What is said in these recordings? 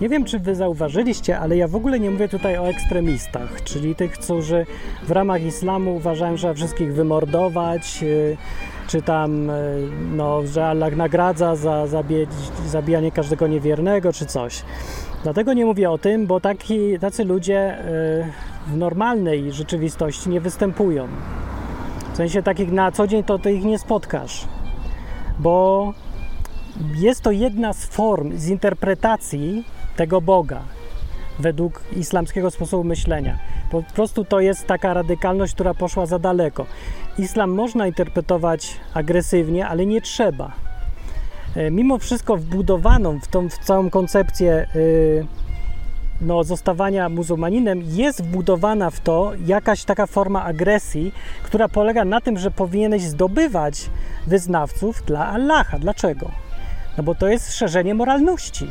nie wiem, czy wy zauważyliście, ale ja w ogóle nie mówię tutaj o ekstremistach, czyli tych, którzy w ramach islamu uważają, że trzeba wszystkich wymordować, yy, czy tam, yy, no, że Allah nagradza za zabijanie każdego niewiernego, czy coś. Dlatego nie mówię o tym, bo taki, tacy ludzie yy, w normalnej rzeczywistości nie występują. W sensie takich na co dzień to ich nie spotkasz, bo jest to jedna z form, z interpretacji tego Boga według islamskiego sposobu myślenia. Po prostu to jest taka radykalność, która poszła za daleko. Islam można interpretować agresywnie, ale nie trzeba. E, mimo wszystko wbudowaną w tą w całą koncepcję yy, no, zostawania muzułmaninem jest wbudowana w to jakaś taka forma agresji, która polega na tym, że powinieneś zdobywać wyznawców dla Allaha. Dlaczego? No bo to jest szerzenie moralności.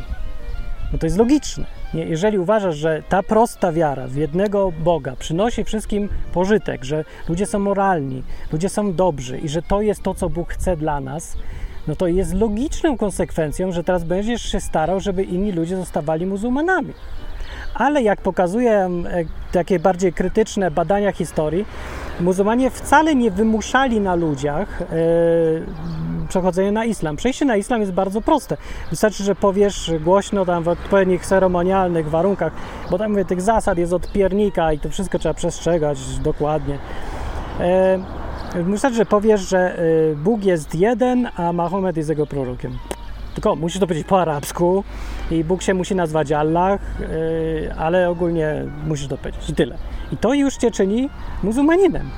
No to jest logiczne. Nie? Jeżeli uważasz, że ta prosta wiara w jednego Boga przynosi wszystkim pożytek, że ludzie są moralni, ludzie są dobrzy i że to jest to, co Bóg chce dla nas, no to jest logiczną konsekwencją, że teraz będziesz się starał, żeby inni ludzie zostawali muzułmanami. Ale jak pokazują takie bardziej krytyczne badania historii, muzułmanie wcale nie wymuszali na ludziach e, przechodzenia na islam. Przejście na islam jest bardzo proste. Wystarczy, że powiesz głośno tam w odpowiednich ceremonialnych warunkach, bo tam mówię, tych zasad jest od piernika i to wszystko trzeba przestrzegać dokładnie. E, wystarczy, że powiesz, że e, Bóg jest jeden, a Mahomet jest jego prorokiem. Tylko musisz to powiedzieć po arabsku i Bóg się musi nazwać Allah, yy, ale ogólnie musisz to powiedzieć i tyle. I to już cię czyni muzułmaninem.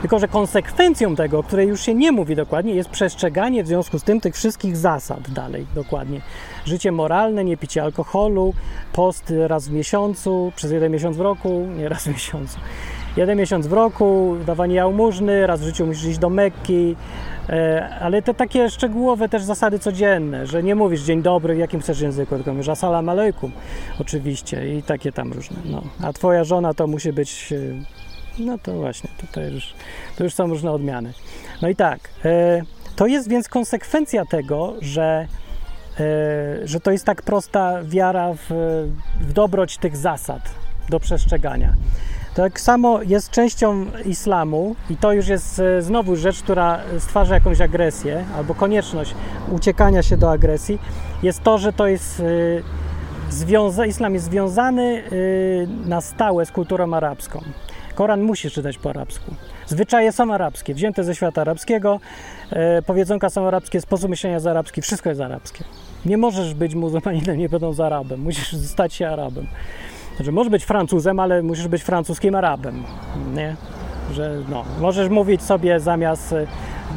Tylko, że konsekwencją tego, o której już się nie mówi dokładnie, jest przestrzeganie w związku z tym tych wszystkich zasad dalej dokładnie. Życie moralne, nie picie alkoholu, post raz w miesiącu, przez jeden miesiąc w roku, nie raz w miesiącu. Jeden miesiąc w roku, dawanie jałmużny, raz w życiu musisz iść do Mekki, e, ale te takie szczegółowe też zasady codzienne, że nie mówisz dzień dobry w jakim chcesz języku, tylko mówisz assalamu alaikum oczywiście i takie tam różne. No. A twoja żona to musi być e, no to właśnie, tutaj już, to już są różne odmiany. No i tak, e, to jest więc konsekwencja tego, że, że to jest tak prosta wiara w, w dobroć tych zasad do przestrzegania. Tak samo jest częścią islamu i to już jest e, znowu rzecz, która stwarza jakąś agresję albo konieczność uciekania się do agresji, jest to, że to jest związa, islam jest związany na stałe z kulturą arabską. Koran musisz czytać po arabsku. Zwyczaje są arabskie, wzięte ze świata arabskiego, e, powiedzonka są arabskie, sposób myślenia jest arabski, wszystko jest arabskie. Nie możesz być muzułmaninem, nie będąc Arabem. Musisz stać się Arabem. Znaczy, możesz być Francuzem, ale musisz być francuskim Arabem, nie? Że, no, możesz mówić sobie zamiast e,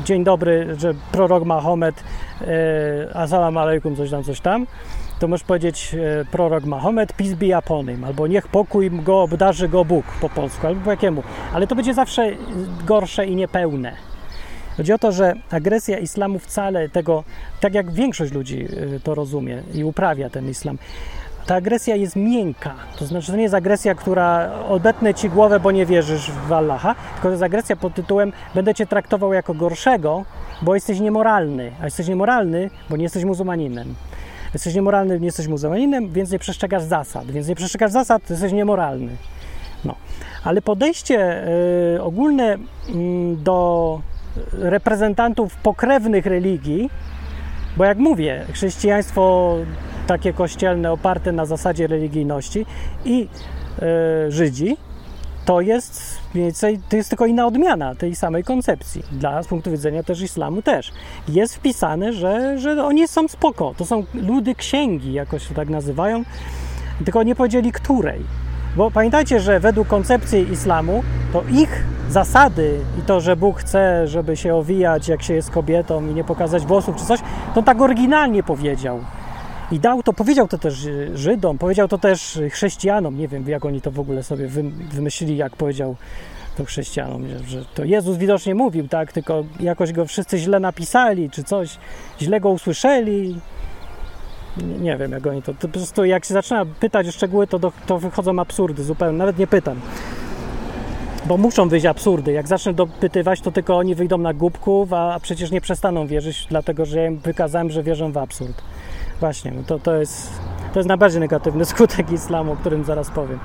dzień dobry, że prorok Mahomet, e, assalamu alaikum, coś tam, coś tam, to możesz powiedzieć e, prorok Mahomet, peace be upon him, albo niech pokój go obdarzy go Bóg po polsku, albo po jakiemu. Ale to będzie zawsze gorsze i niepełne. Chodzi o to, że agresja islamu wcale tego, tak jak większość ludzi to rozumie i uprawia ten islam, ta agresja jest miękka. To znaczy, to nie jest agresja, która odetnę ci głowę, bo nie wierzysz w Allaha, tylko to jest agresja pod tytułem będę cię traktował jako gorszego, bo jesteś niemoralny. A jesteś niemoralny, bo nie jesteś muzułmaninem. Jesteś niemoralny, nie jesteś muzułmaninem, więc nie przestrzegasz zasad. Więc nie przestrzegasz zasad, to jesteś niemoralny. No. Ale podejście y, ogólne y, do reprezentantów pokrewnych religii, bo jak mówię, chrześcijaństwo takie kościelne oparte na zasadzie religijności i y, Żydzi, to jest mniej więcej, to jest tylko inna odmiana tej samej koncepcji. Dla, z punktu widzenia też islamu też. Jest wpisane, że, że oni są spoko. To są ludy księgi, jakoś to tak nazywają, tylko nie powiedzieli której. Bo pamiętajcie, że według koncepcji islamu to ich zasady i to, że Bóg chce, żeby się owijać, jak się jest kobietą i nie pokazać włosów czy coś, to tak oryginalnie powiedział. I dał to, powiedział to też Żydom, powiedział to też chrześcijanom. Nie wiem, jak oni to w ogóle sobie wymyślili, jak powiedział to chrześcijanom, że to Jezus widocznie mówił, tak, tylko jakoś go wszyscy źle napisali, czy coś, źle go usłyszeli. Nie, wiem, jak oni to, to. Po prostu jak się zaczyna pytać o szczegóły, to, do, to wychodzą absurdy zupełnie. Nawet nie pytam. Bo muszą wyjść absurdy. Jak zacznę dopytywać, to tylko oni wyjdą na głupków, a przecież nie przestaną wierzyć, dlatego że ja im wykazałem, że wierzą w absurd. Właśnie, no to, to jest To jest najbardziej negatywny skutek islamu, o którym zaraz powiem.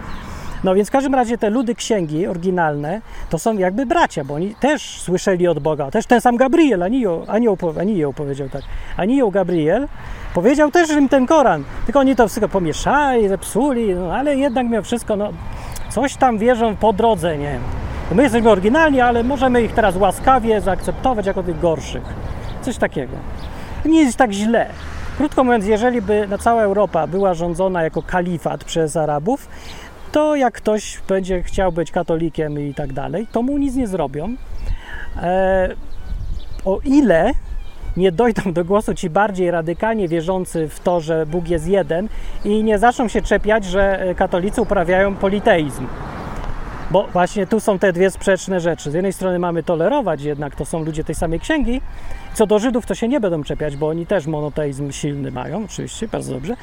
No więc w każdym razie te ludy księgi oryginalne to są jakby bracia, bo oni też słyszeli od Boga. Też ten sam Gabriel, anioł, anioł, anioł powiedział tak. Anioł Gabriel powiedział też im ten Koran. Tylko oni to wszystko pomieszali, zepsuli, no, ale jednak mimo wszystko, no coś tam wierzą po drodze, nie wiem. My jesteśmy oryginalni, ale możemy ich teraz łaskawie zaakceptować jako tych gorszych. Coś takiego. Nie jest tak źle. Krótko mówiąc, jeżeli by na cała Europa była rządzona jako kalifat przez Arabów, to jak ktoś będzie chciał być katolikiem i tak dalej, to mu nic nie zrobią. E, o ile nie dojdą do głosu ci bardziej radykalnie wierzący w to, że Bóg jest jeden i nie zaczną się czepiać, że katolicy uprawiają politeizm. Bo właśnie tu są te dwie sprzeczne rzeczy. Z jednej strony mamy tolerować jednak, to są ludzie tej samej księgi. Co do Żydów to się nie będą czepiać, bo oni też monoteizm silny mają, oczywiście, bardzo dobrze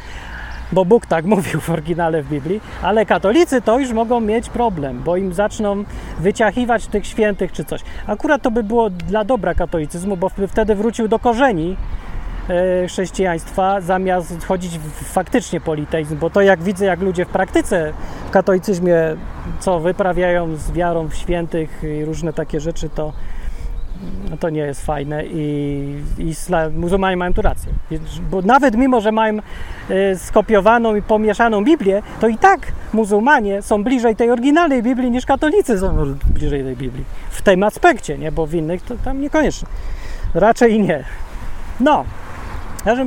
bo Bóg tak mówił w oryginale w Biblii, ale katolicy to już mogą mieć problem, bo im zaczną wyciachiwać tych świętych czy coś. Akurat to by było dla dobra katolicyzmu, bo wtedy wrócił do korzeni e, chrześcijaństwa, zamiast chodzić w faktycznie politeizm, bo to jak widzę, jak ludzie w praktyce w katolicyzmie co wyprawiają z wiarą w świętych i różne takie rzeczy, to to nie jest fajne i, i muzułmanie mają tu rację. Bo nawet mimo, że mają y, skopiowaną i pomieszaną Biblię, to i tak muzułmanie są bliżej tej oryginalnej Biblii niż katolicy są bliżej tej Biblii. W tym aspekcie, nie? Bo w innych to tam niekoniecznie. Raczej nie. No,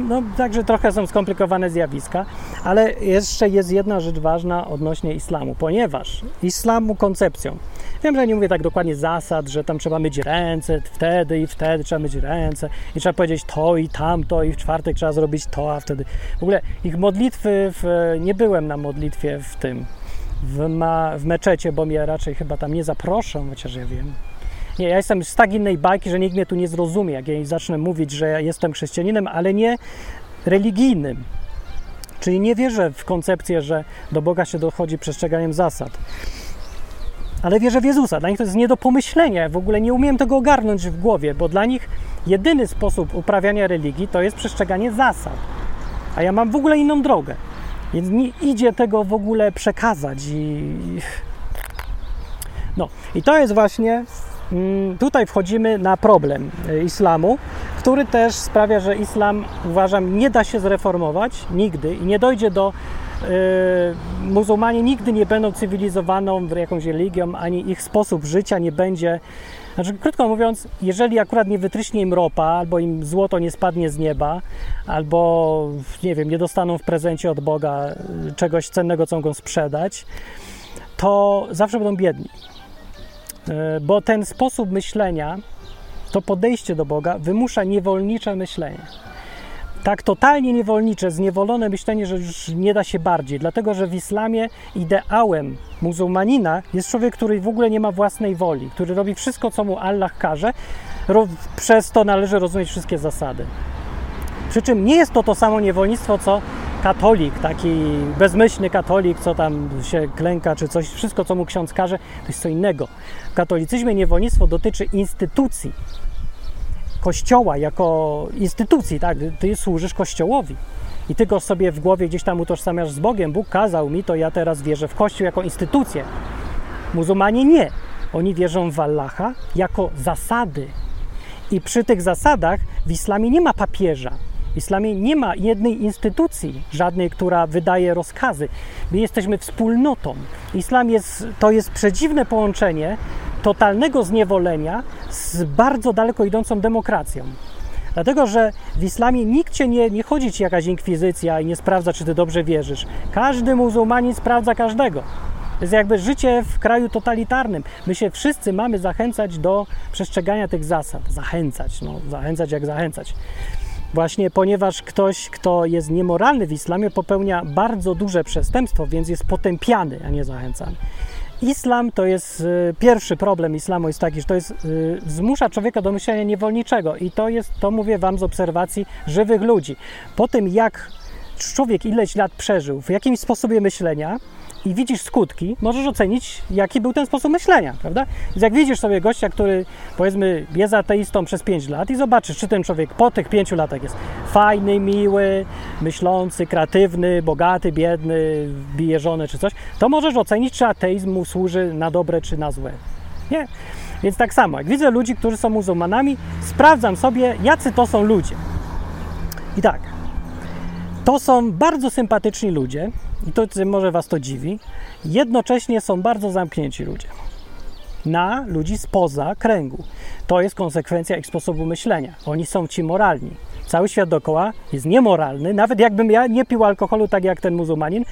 no, także trochę są skomplikowane zjawiska, ale jeszcze jest jedna rzecz ważna odnośnie islamu, ponieważ islamu koncepcją, wiem, że nie mówię tak dokładnie zasad, że tam trzeba myć ręce wtedy i wtedy trzeba myć ręce i trzeba powiedzieć to i tamto i w czwartek trzeba zrobić to, a wtedy w ogóle ich modlitwy, w, nie byłem na modlitwie w tym, w, ma, w meczecie, bo mnie raczej chyba tam nie zaproszą, chociaż ja wiem, nie, ja jestem z tak innej bajki, że nikt mnie tu nie zrozumie, jak ja zacznę mówić, że ja jestem chrześcijaninem, ale nie religijnym. Czyli nie wierzę w koncepcję, że do Boga się dochodzi przestrzeganiem zasad. Ale wierzę w Jezusa. Dla nich to jest nie do pomyślenia. w ogóle nie umiem tego ogarnąć w głowie, bo dla nich jedyny sposób uprawiania religii to jest przestrzeganie zasad. A ja mam w ogóle inną drogę. Więc nie idzie tego w ogóle przekazać. I... No, i to jest właśnie Mm, tutaj wchodzimy na problem e, islamu, który też sprawia, że islam, uważam, nie da się zreformować nigdy i nie dojdzie do. Yy, muzułmanie nigdy nie będą cywilizowaną jakąś religią, ani ich sposób życia nie będzie. Znaczy, krótko mówiąc, jeżeli akurat nie wytryśnie im ropa, albo im złoto nie spadnie z nieba, albo nie wiem, nie dostaną w prezencie od Boga czegoś cennego, co mogą sprzedać, to zawsze będą biedni. E, bo ten sposób myślenia, to podejście do Boga wymusza niewolnicze myślenie. Tak totalnie niewolnicze, zniewolone myślenie, że już nie da się bardziej, dlatego że w islamie ideałem muzułmanina jest człowiek, który w ogóle nie ma własnej woli, który robi wszystko, co mu Allah każe, przez to należy rozumieć wszystkie zasady. Przy czym nie jest to to samo niewolnictwo, co katolik, taki bezmyślny katolik, co tam się klęka, czy coś, wszystko, co mu ksiądz każe, to jest co innego. W katolicyzmie niewolnictwo dotyczy instytucji, kościoła jako instytucji, tak? Ty służysz kościołowi. I ty go sobie w głowie gdzieś tam utożsamiasz z Bogiem. Bóg kazał mi, to ja teraz wierzę w Kościół jako instytucję. Muzułmanie nie. Oni wierzą w Allaha jako zasady. I przy tych zasadach w islamie nie ma papieża, w islamie nie ma jednej instytucji, żadnej, która wydaje rozkazy. My jesteśmy wspólnotą. Islam jest, to jest przedziwne połączenie totalnego zniewolenia z bardzo daleko idącą demokracją. Dlatego, że w islamie nikt cię nie, nie chodzi ci jakaś inkwizycja i nie sprawdza, czy ty dobrze wierzysz. Każdy muzułmanin sprawdza każdego. To jest jakby życie w kraju totalitarnym. My się wszyscy mamy zachęcać do przestrzegania tych zasad. Zachęcać, no, zachęcać jak zachęcać. Właśnie ponieważ ktoś, kto jest niemoralny w islamie, popełnia bardzo duże przestępstwo, więc jest potępiany, a nie zachęcany. Islam to jest y, pierwszy problem islamu jest taki, że to jest y, zmusza człowieka do myślenia niewolniczego i to jest, to mówię wam z obserwacji żywych ludzi. Po tym jak człowiek ileś lat przeżył w jakimś sposobie myślenia i widzisz skutki, możesz ocenić, jaki był ten sposób myślenia, prawda? Więc jak widzisz sobie gościa, który powiedzmy jest ateistą przez 5 lat i zobaczysz, czy ten człowiek po tych 5 latach jest fajny, miły, myślący, kreatywny, bogaty, biedny, bije żonę czy coś, to możesz ocenić, czy ateizm mu służy na dobre czy na złe. Nie? Więc tak samo, jak widzę ludzi, którzy są muzułmanami, sprawdzam sobie, jacy to są ludzie. I tak, to są bardzo sympatyczni ludzie, i to może Was to dziwi, jednocześnie są bardzo zamknięci ludzie na ludzi spoza kręgu. To jest konsekwencja ich sposobu myślenia. Oni są ci moralni. Cały świat dookoła jest niemoralny. Nawet jakbym ja nie pił alkoholu tak jak ten muzułmanin,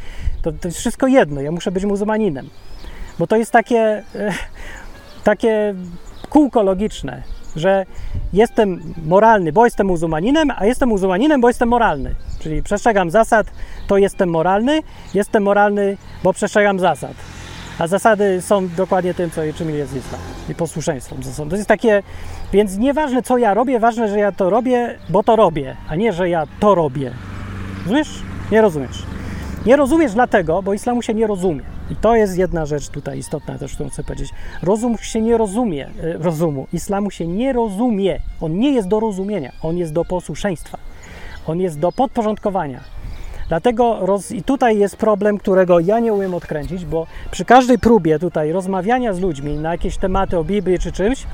to, to jest wszystko jedno. Ja muszę być muzułmaninem. Bo to jest takie, e, takie kółko logiczne, że jestem moralny, bo jestem muzułmaninem, a jestem muzułmaninem, bo jestem moralny. Czyli przestrzegam zasad, to jestem moralny, jestem moralny, bo przestrzegam zasad. A zasady są dokładnie tym, co, czym jest islam i posłuszeństwem zasadom. To jest takie, więc nieważne co ja robię, ważne, że ja to robię, bo to robię, a nie, że ja to robię. Rozumiesz? Nie rozumiesz. Nie rozumiesz dlatego, bo islamu się nie rozumie. I to jest jedna rzecz tutaj istotna też, którą chcę powiedzieć. Rozum się nie rozumie, e, rozumu. Islamu się nie rozumie. On nie jest do rozumienia, on jest do posłuszeństwa. On jest do podporządkowania. Dlatego roz... i tutaj jest problem, którego ja nie umiem odkręcić, bo przy każdej próbie tutaj rozmawiania z ludźmi na jakieś tematy o Biblii czy czymś,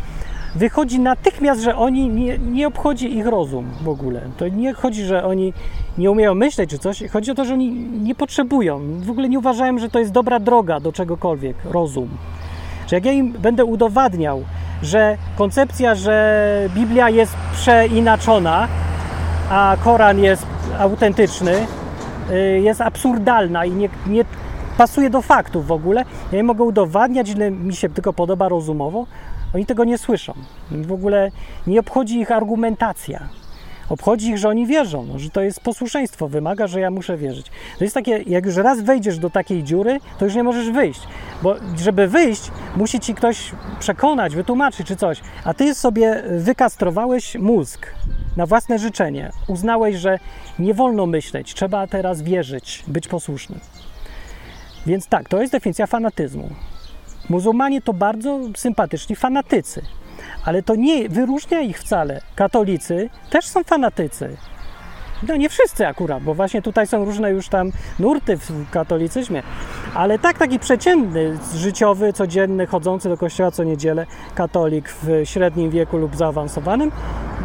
wychodzi natychmiast, że oni nie, nie obchodzi ich rozum w ogóle. To nie chodzi, że oni nie umieją myśleć czy coś, chodzi o to, że oni nie potrzebują. W ogóle nie uważają, że to jest dobra droga do czegokolwiek, rozum. Że jak ja im będę udowadniał, że koncepcja, że Biblia jest przeinaczona, a Koran jest autentyczny, y, jest absurdalna i nie, nie pasuje do faktów w ogóle, ja im mogę udowadniać, ile mi się tylko podoba rozumowo, oni tego nie słyszą. W ogóle nie obchodzi ich argumentacja. Obchodzi ich, że oni wierzą, no, że to jest posłuszeństwo, wymaga, że ja muszę wierzyć. To jest takie, jak już raz wejdziesz do takiej dziury, to już nie możesz wyjść, bo żeby wyjść, musi ci ktoś przekonać, wytłumaczyć czy coś, a ty sobie wykastrowałeś mózg na własne życzenie. Uznałeś, że nie wolno myśleć, trzeba teraz wierzyć, być posłusznym. Więc tak, to jest definicja fanatyzmu. Muzułmanie to bardzo sympatyczni fanatycy, ale to nie wyróżnia ich wcale. Katolicy też są fanatycy. No nie wszyscy akurat, bo właśnie tutaj są różne już tam nurty w katolicyzmie, ale tak taki przeciętny, życiowy, codzienny, chodzący do kościoła co niedzielę katolik w średnim wieku lub zaawansowanym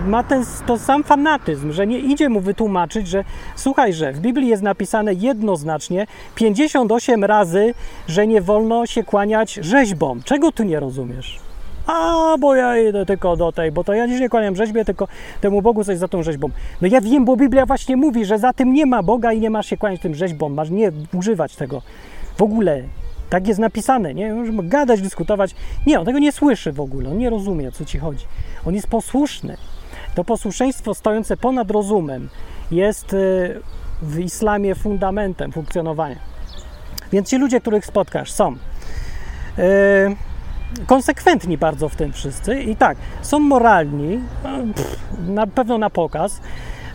ma ten to sam fanatyzm, że nie idzie mu wytłumaczyć, że słuchaj, że w Biblii jest napisane jednoznacznie 58 razy, że nie wolno się kłaniać rzeźbom. Czego tu nie rozumiesz? A, bo ja idę tylko do tej, bo to ja nie kłaniam rzeźbie, tylko temu Bogu coś za tą rzeźbą. No ja wiem, bo Biblia właśnie mówi, że za tym nie ma Boga i nie masz się kłaniać tym rzeźbom, masz nie używać tego. W ogóle tak jest napisane, nie? Możemy gadać, dyskutować. Nie, on tego nie słyszy w ogóle, on nie rozumie, o co ci chodzi. On jest posłuszny. To posłuszeństwo stojące ponad rozumem jest y, w islamie fundamentem funkcjonowania. Więc ci ludzie, których spotkasz, są yy, konsekwentni bardzo w tym wszyscy i tak, są moralni, pff, na pewno na pokaz.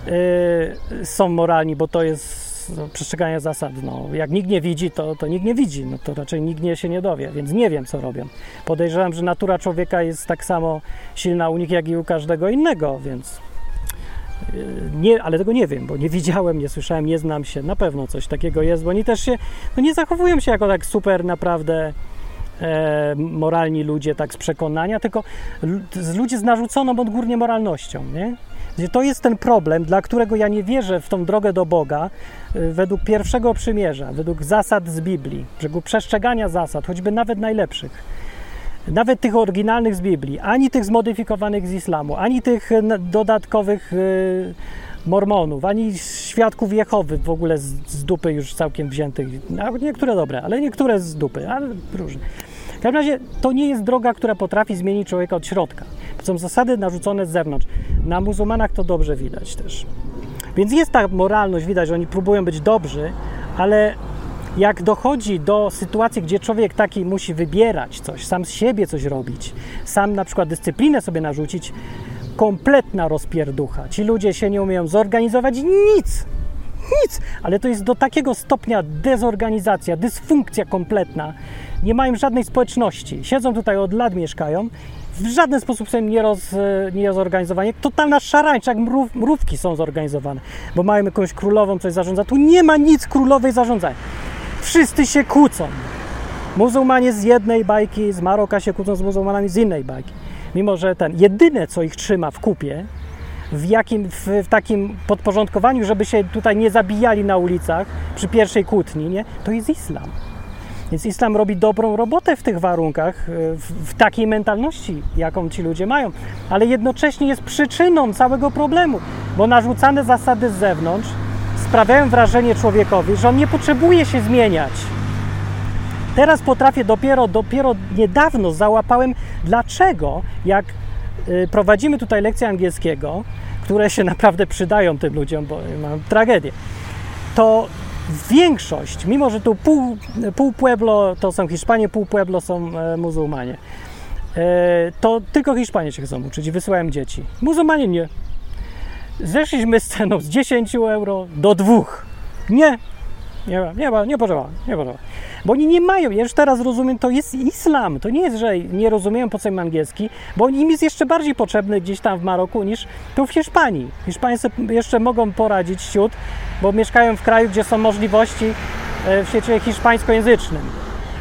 Yy, są moralni, bo to jest przestrzegania zasad. No, jak nikt nie widzi, to, to nikt nie widzi, no to raczej nikt nie się nie dowie, więc nie wiem, co robią. Podejrzewam, że natura człowieka jest tak samo silna u nich, jak i u każdego innego, więc yy, nie, ale tego nie wiem, bo nie widziałem, nie słyszałem, nie znam się. Na pewno coś takiego jest, bo oni też się no nie zachowują się jako tak super naprawdę e, moralni ludzie, tak z przekonania, tylko ludzie z narzuconą odgórnie moralnością, nie? To jest ten problem, dla którego ja nie wierzę w tą drogę do Boga y, według pierwszego przymierza, według zasad z Biblii, według przestrzegania zasad, choćby nawet najlepszych. Nawet tych oryginalnych z Biblii, ani tych zmodyfikowanych z islamu, ani tych dodatkowych y, mormonów, ani świadków Jehowy w ogóle z, z dupy już całkiem wziętych. Niektóre dobre, ale niektóre z dupy, ale różne. W każdym razie to nie jest droga, która potrafi zmienić człowieka od środka. To są zasady narzucone z zewnątrz. Na muzułmanach to dobrze widać też. Więc jest ta moralność, widać, że oni próbują być dobrzy, ale jak dochodzi do sytuacji, gdzie człowiek taki musi wybierać coś, sam z siebie coś robić, sam na przykład dyscyplinę sobie narzucić, kompletna rozpierducha. Ci ludzie się nie umieją zorganizować nic. nic, ale to jest do takiego stopnia dezorganizacja, dysfunkcja kompletna. Nie mają żadnej społeczności. Siedzą tutaj od lat, mieszkają. W żaden sposób są nie, roz, nie zorganizowani. Totalna szarańcza, jak mrów, mrówki są zorganizowane, bo mają jakąś królową, coś zarządza. Tu nie ma nic królowej zarządzania. Wszyscy się kłócą. Muzułmanie z jednej bajki, z Maroka się kłócą z muzułmanami z innej bajki. Mimo, że ten jedyne, co ich trzyma w kupie, w, jakim, w, w, takim podporządkowaniu, żeby się tutaj nie zabijali na ulicach przy pierwszej kłótni, nie? to jest islam. Więc islam robi dobrą robotę w tych warunkach, w, w takiej mentalności, jaką ci ludzie mają, ale jednocześnie jest przyczyną całego problemu, bo narzucane zasady z zewnątrz sprawiają wrażenie człowiekowi, że on nie potrzebuje się zmieniać. Teraz potrafię dopiero, dopiero niedawno załapałem, dlaczego jak y, prowadzimy tutaj lekcje angielskiego, które się naprawdę przydają tym ludziom, bo mam tragedię, to większość, mimo że tu pół, pół Pueblo to są Hiszpanie, pół Pueblo są e, muzułmanie, e, to tylko Hiszpanie się chcą uczyć i wysyłają dzieci. Muzułmanie nie. Zeszliśmy z ceną z 10 euro do 2. Nie, nie, nie, nie potrzeba, nie potrzeba. Bo oni nie mają, ja już teraz rozumiem, to jest islam. To nie jest, że nie rozumieją po co im angielski, bo im jest jeszcze bardziej potrzebny gdzieś tam w Maroku niż tu w Hiszpanii. Hiszpanie jeszcze mogą poradzić ciut, bo mieszkają w kraju, gdzie są możliwości e, w świecie hiszpańskojęzycznym.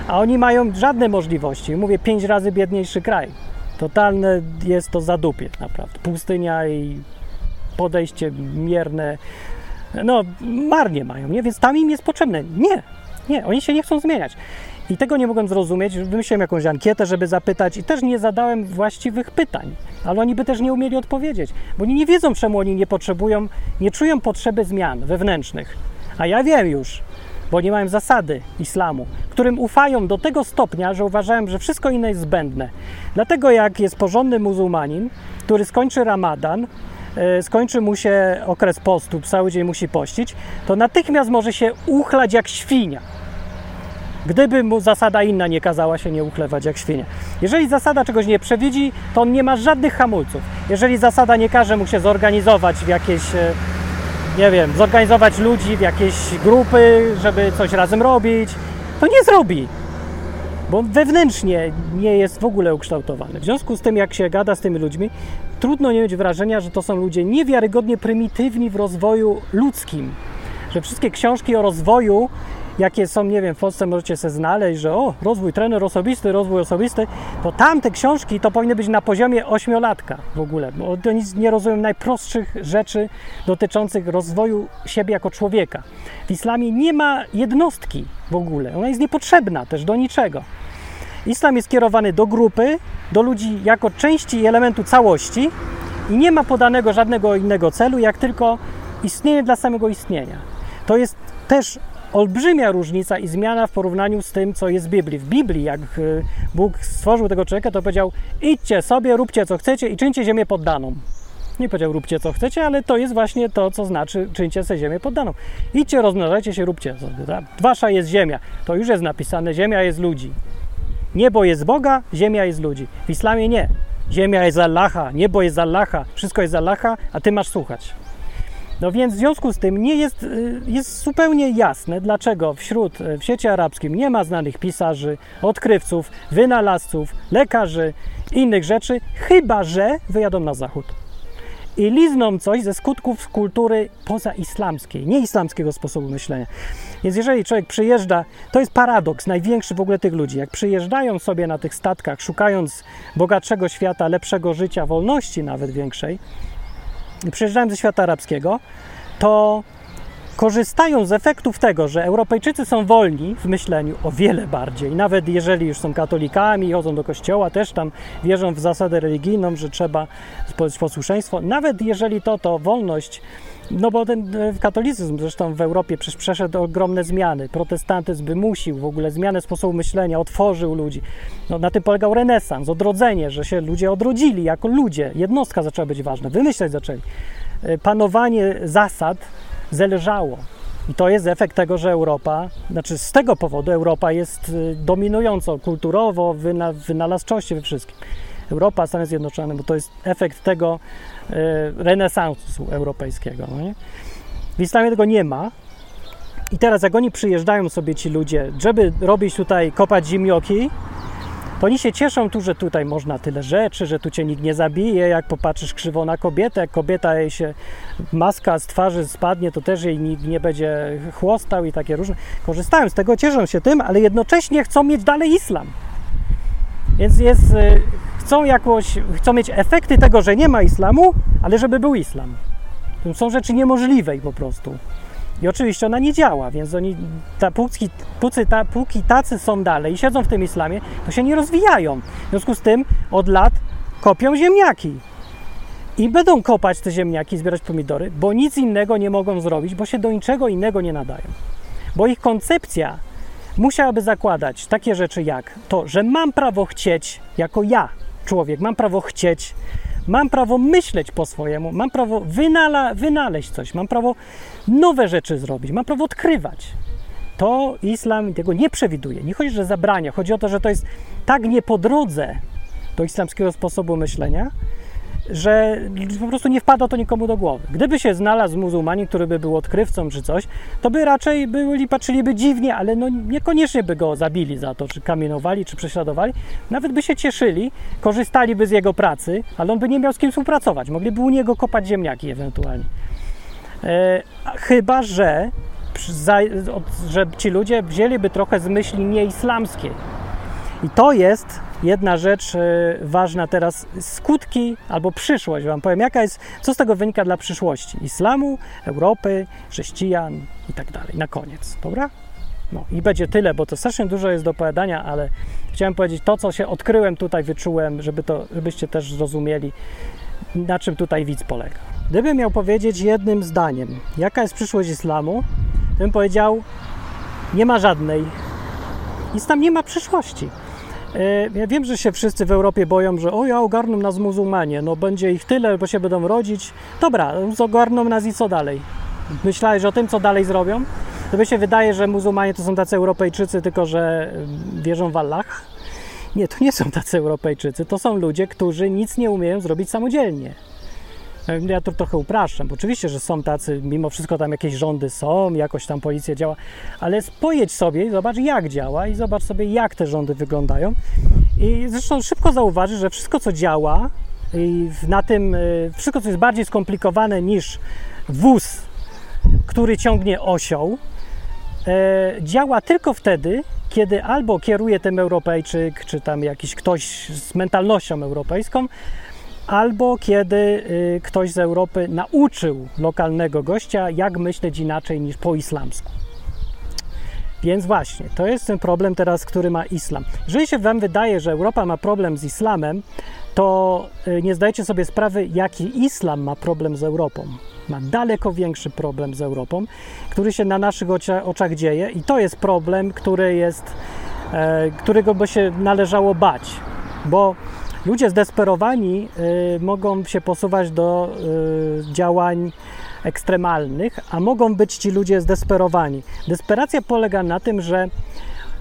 A oni mają żadne możliwości. Mówię, pięć razy biedniejszy kraj. Totalne jest to zadupie, naprawdę. Pustynia i podejście mierne. No, marnie mają, nie? Więc tam im jest potrzebne. Nie, nie, oni się nie chcą zmieniać. I tego nie mogłem zrozumieć. Wymyśliłem jakąś ankietę, żeby zapytać, i też nie zadałem właściwych pytań, ale oni by też nie umieli odpowiedzieć, bo oni nie wiedzą, czemu oni nie potrzebują, nie czują potrzeby zmian wewnętrznych. A ja wiem już, bo nie mają zasady islamu, którym ufają do tego stopnia, że uważają, że wszystko inne jest zbędne. Dlatego, jak jest porządny muzułmanin, który skończy ramadan, skończy mu się okres postu, cały dzień musi pościć, to natychmiast może się uchlać jak świnia Gdyby mu zasada inna nie kazała się nie uchlewać jak świnia. Jeżeli zasada czegoś nie przewidzi, to on nie ma żadnych hamulców. Jeżeli zasada nie każe mu się zorganizować w jakieś, e, nie wiem, zorganizować ludzi w jakieś grupy, żeby coś razem robić, to nie zrobi. Bo wewnętrznie nie jest w ogóle ukształtowany. W związku z tym, jak się gada z tymi ludźmi, trudno nie mieć wrażenia, że to są ludzie niewiarygodnie prymitywni w rozwoju ludzkim. Że wszystkie książki o rozwoju jakie są, nie wiem, w Polsce możecie sobie znaleźć, że o, rozwój trener osobisty, rozwój osobisty, to tamte książki to powinny być na poziomie ośmiolatka w ogóle, bo oni nie rozumieją najprostszych rzeczy dotyczących rozwoju siebie jako człowieka. W islamie nie ma jednostki w ogóle, ona jest niepotrzebna też do niczego. Islam jest kierowany do grupy, do ludzi jako części i elementu całości i nie ma podanego żadnego innego celu, jak tylko istnienie dla samego istnienia. To jest też olbrzymia różnica i zmiana w porównaniu z tym, co jest w Biblii. W Biblii, jak e, Bóg stworzył tego człowieka, to powiedział: idźcie sobie, róbcie co chcecie i czyńcie ziemię poddaną. Nie powiedział róbcie co chcecie, ale to jest właśnie to, co znaczy czyńcie sobie ziemię poddaną. Idźcie, rozmnażajcie się, róbcie? Wasza jest ziemia. To już jest napisane, ziemia jest ludzi. Niebo jest Boga, ziemia jest ludzi. W islamie nie. Ziemia jest Allaha, niebo jest Allaha, wszystko jest Allaha, a ty masz słuchać. No więc w związku z tym nie jest, y, jest zupełnie jasne, dlaczego wśród y, w świecie arabskim nie ma znanych pisarzy, odkrywców, wynalazców, lekarzy, innych rzeczy, chyba że wyjadą na zachód i lizną coś ze skutków kultury pozaislamskiej, nie islamskiego sposobu myślenia. Więc jeżeli człowiek przyjeżdża, to jest paradoks największy w ogóle tych ludzi. Jak przyjeżdżają sobie na tych statkach, szukając bogatszego świata, lepszego życia, wolności nawet większej, przyjeżdżałem ze świata arabskiego, to korzystają z efektów tego, że Europejczycy są wolni w myśleniu o wiele bardziej. Nawet jeżeli już są katolikami, chodzą do kościoła, też tam wierzą w zasadę religijną, że trzeba posłuszeństwo. Nawet jeżeli to, to wolność no bo ten e, katolicyzm zresztą w Europie przecież przeszedł ogromne zmiany. Protestantyzm wymusił w ogóle zmianę sposobu myślenia, otworzył ludzi. No, na tym polegał renesans, odrodzenie, że się ludzie odrodzili jako ludzie. Jednostka zaczęła być ważna, wymyślać zaczęli. E, panowanie zasad zależało. I to jest efekt tego, że Europa, znaczy z tego powodu Europa jest e, dominującą kulturowo, wyna, wynalazczości we wszystkim. Europa, Stany Zjednoczone, bo to jest efekt tego, E, renesansu europejskiego. No W islamie tego nie ma. I teraz, jak oni przyjeżdżają sobie ci ludzie, żeby robić tutaj, kopać zimioki, to oni się cieszą tu, że tutaj można tyle rzeczy, że tu cię nikt nie zabije, jak popatrzysz krzywo na kobietę, jak kobieta jej się maska z twarzy spadnie, to też jej nikt nie będzie chłostał i takie różne. Korzystają z tego, cieszą się tym, ale jednocześnie chcą mieć dalej islam. Więc jest, y, chcą jakoś, chcą mieć efekty tego, że nie ma islamu, ale żeby był islam. To są rzeczy niemożliwe po prostu. I oczywiście ona nie działa, więc oni, ta, póki, póki, ta, póki tacy są dalej i siedzą w tym islamie, to się nie rozwijają. W związku z tym od lat kopią ziemniaki. I będą kopać te ziemniaki, zbierać pomidory, bo nic innego nie mogą zrobić, bo się do niczego innego nie nadają. Bo ich koncepcja musiałaby zakładać takie rzeczy jak to, że mam prawo chcieć, jako ja, człowiek, mam prawo chcieć, mam prawo myśleć po swojemu, mam prawo wynala, wynaleźć coś, mam prawo nowe rzeczy zrobić, mam prawo odkrywać. To islam tego nie przewiduje. Nie chodzi, że zabrania. Chodzi o to, że to jest tak nie po drodze do islamskiego sposobu myślenia, że po prostu nie wpada to nikomu do głowy. Gdyby się znalazł muzułmanin, który by był odkrywcą czy coś, to by raczej byli, patrzyliby dziwnie, ale no niekoniecznie by go zabili za to, czy kamienowali, czy prześladowali. Nawet by się cieszyli, korzystaliby z jego pracy, ale on by nie miał z kim współpracować. Mogliby u niego kopać ziemniaki ewentualnie. E, chyba, że, że ci ludzie wzięliby trochę z myśli nieislamskiej. I to jest jedna rzecz e, ważna teraz, skutki albo przyszłość. Wam powiem, jaka jest, co z tego wynika dla przyszłości islamu, Europy, chrześcijan i tak dalej. Na koniec, dobra? No i będzie tyle, bo to strasznie dużo jest do opowiadania, ale chciałem powiedzieć to, co się odkryłem tutaj, wyczułem, żeby to, żebyście też zrozumieli, na czym tutaj widz polega. Gdybym miał powiedzieć jednym zdaniem, jaka jest przyszłość islamu, to bym powiedział, nie ma żadnej. Islam nie ma przyszłości. E, ja wiem, że się wszyscy w Europie boją, że o ja ogarną nas muzułmanie, no będzie ich tyle, bo się będą rodzić. Dobra, ogarną nas i co dalej? Myślałeś o tym, co dalej zrobią? To by się wydaje, że muzułmanie to są tacy Europejczycy, tylko że wierzą w Allah. Nie, to nie są tacy Europejczycy, to są ludzie, którzy nic nie umieją zrobić samodzielnie. Ja to trochę upraszczam, oczywiście, że są tacy, mimo wszystko tam jakieś rządy są, jakoś tam policja działa, ale pojedź sobie i zobacz jak działa i zobacz sobie jak te rządy wyglądają. I zresztą szybko zauważysz, że wszystko co działa i na tym, y, wszystko co jest bardziej skomplikowane niż wóz, który ciągnie osioł, e, działa tylko wtedy, kiedy albo kieruje tym Europejczyk, czy tam jakiś ktoś z mentalnością europejską, albo kiedy y, ktoś z Europy nauczył lokalnego gościa, jak myśleć inaczej niż po islamsku. Więc właśnie, to jest ten problem teraz, który ma islam. Jeżeli się Wam wydaje, że Europa ma problem z islamem, to y, nie zdajecie sobie sprawy, jaki islam ma problem z Europą. Ma daleko większy problem z Europą, który się na naszych oczach dzieje, i to jest problem, który jest, e, którego by się należało bać, bo Ludzie zdesperowani y, mogą się posuwać do y, działań ekstremalnych, a mogą być ci ludzie zdesperowani. Desperacja polega na tym, że